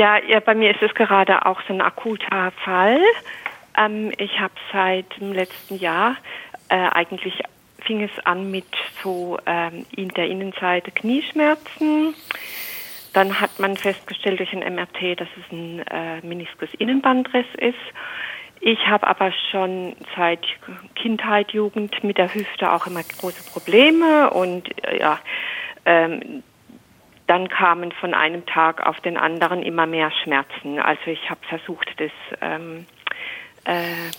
Ja, ja, bei mir ist es gerade auch so ein akuter Fall. Ähm, ich habe seit dem letzten Jahr äh, eigentlich fing es an mit so ähm, in der Innenseite Knieschmerzen. Dann hat man festgestellt durch ein MRT, dass es ein äh, Meniskus-Innenbandriss ist. Ich habe aber schon seit Kindheit, Jugend mit der Hüfte auch immer große Probleme und äh, ja, ähm, dann kamen von einem Tag auf den anderen immer mehr Schmerzen. Also ich habe versucht, das ähm, äh,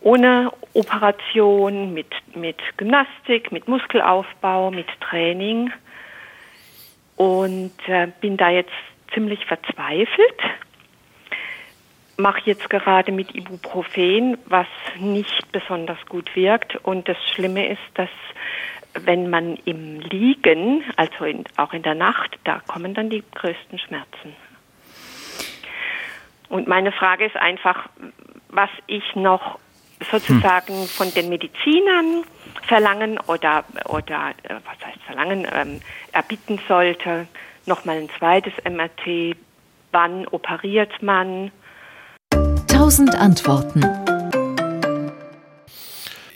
ohne Operation, mit, mit Gymnastik, mit Muskelaufbau, mit Training und äh, bin da jetzt ziemlich verzweifelt mache jetzt gerade mit Ibuprofen, was nicht besonders gut wirkt. Und das Schlimme ist, dass wenn man im Liegen, also in, auch in der Nacht, da kommen dann die größten Schmerzen. Und meine Frage ist einfach, was ich noch sozusagen hm. von den Medizinern verlangen oder, oder äh, was heißt verlangen, ähm, erbitten sollte. Nochmal ein zweites MRT. Wann operiert man? Tausend Antworten.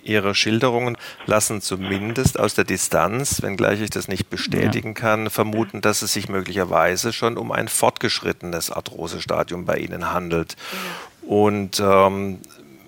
Ihre Schilderungen lassen zumindest aus der Distanz, wenngleich ich das nicht bestätigen ja. kann, vermuten, dass es sich möglicherweise schon um ein fortgeschrittenes Arthrosestadium bei Ihnen handelt. Ja. Und ähm,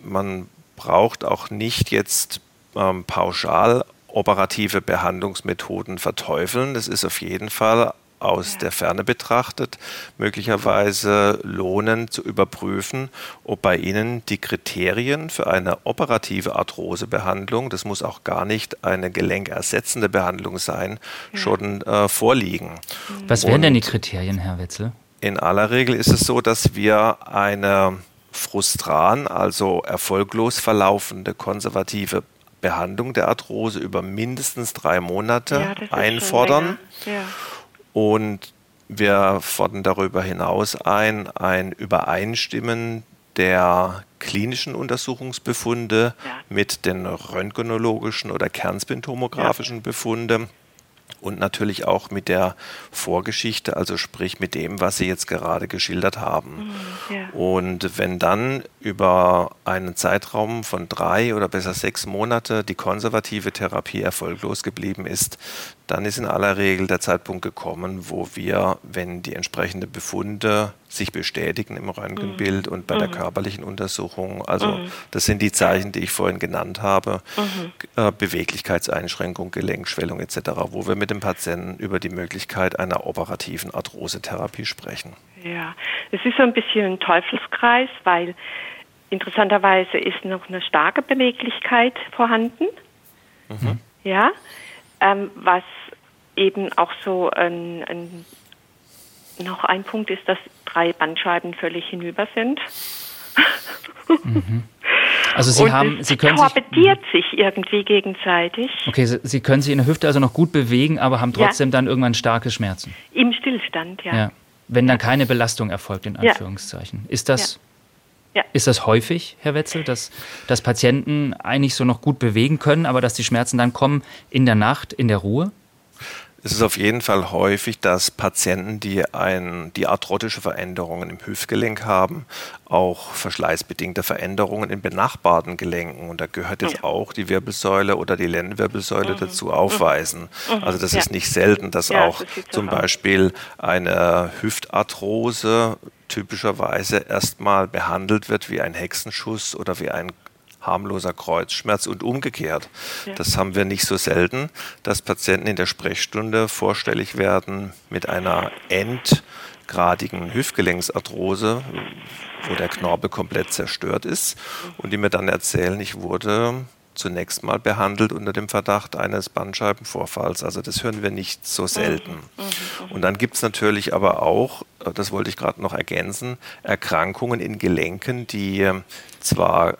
man braucht auch nicht jetzt ähm, pauschal operative Behandlungsmethoden verteufeln. Es ist auf jeden Fall aus ja. der Ferne betrachtet möglicherweise lohnen zu überprüfen, ob bei Ihnen die Kriterien für eine operative Arthrosebehandlung, das muss auch gar nicht eine gelenkersetzende Behandlung sein, ja. schon äh, vorliegen. Mhm. Was wären denn die Kriterien, Herr Wetzel? In aller Regel ist es so, dass wir eine frustran, also erfolglos verlaufende konservative Behandlung der Arthrose über mindestens drei Monate ja, einfordern. Ja. Und wir fordern darüber hinaus ein, ein Übereinstimmen der klinischen Untersuchungsbefunde ja. mit den röntgenologischen oder kernspintomografischen ja. Befunde und natürlich auch mit der Vorgeschichte, also sprich mit dem, was Sie jetzt gerade geschildert haben. Mhm, ja. Und wenn dann über einen Zeitraum von drei oder besser sechs Monate die konservative Therapie erfolglos geblieben ist, dann ist in aller Regel der Zeitpunkt gekommen, wo wir, wenn die entsprechenden Befunde sich bestätigen im Röntgenbild mhm. und bei mhm. der körperlichen Untersuchung, also mhm. das sind die Zeichen, die ich vorhin genannt habe, mhm. äh, Beweglichkeitseinschränkung, Gelenkschwellung etc., wo wir mit dem Patienten über die Möglichkeit einer operativen Arthrosetherapie sprechen. Ja, es ist so ein bisschen ein Teufelskreis, weil interessanterweise ist noch eine starke Beweglichkeit vorhanden. Mhm. Ja, ähm, was eben auch so ein, ein, noch ein Punkt ist, dass drei Bandscheiben völlig hinüber sind. Mhm. Also Sie und haben, Sie können torpediert sich, sich irgendwie gegenseitig. Okay, Sie, Sie, können sich in der Hüfte also noch gut bewegen, aber haben trotzdem ja. dann irgendwann starke Schmerzen. Im Stillstand, ja. ja. Wenn dann keine Belastung erfolgt, in Anführungszeichen. Ist das ja. Ist das häufig, Herr Wetzel, dass, dass Patienten eigentlich so noch gut bewegen können, aber dass die Schmerzen dann kommen in der Nacht, in der Ruhe? Es ist auf jeden Fall häufig, dass Patienten, die, ein, die arthrotische Veränderungen im Hüftgelenk haben, auch verschleißbedingte Veränderungen in benachbarten Gelenken, und da gehört jetzt ja. auch die Wirbelsäule oder die Lendenwirbelsäule mhm. dazu, aufweisen. Mhm. Also das ja. ist nicht selten, dass ja, auch das zum Beispiel eine Hüftarthrose typischerweise erstmal behandelt wird wie ein Hexenschuss oder wie ein harmloser Kreuzschmerz und umgekehrt. Ja. Das haben wir nicht so selten, dass Patienten in der Sprechstunde vorstellig werden mit einer endgradigen Hüftgelenksarthrose, wo der Knorpel komplett zerstört ist und die mir dann erzählen, ich wurde zunächst mal behandelt unter dem Verdacht eines Bandscheibenvorfalls. Also das hören wir nicht so selten. Mhm. Mhm. Mhm. Und dann gibt es natürlich aber auch, das wollte ich gerade noch ergänzen, Erkrankungen in Gelenken, die zwar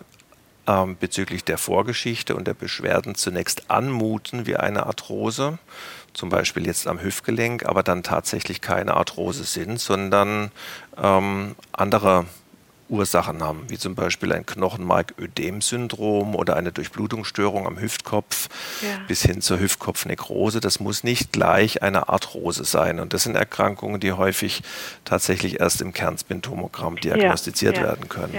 ähm, bezüglich der Vorgeschichte und der Beschwerden zunächst anmuten wie eine Arthrose, zum Beispiel jetzt am Hüftgelenk, aber dann tatsächlich keine Arthrose sind, sondern ähm, andere Ursachen haben, wie zum Beispiel ein Knochenmarködem-Syndrom oder eine Durchblutungsstörung am Hüftkopf ja. bis hin zur Hüftkopfnekrose. Das muss nicht gleich eine Arthrose sein. Und das sind Erkrankungen, die häufig tatsächlich erst im Kernspintomogramm diagnostiziert ja, ja, werden können.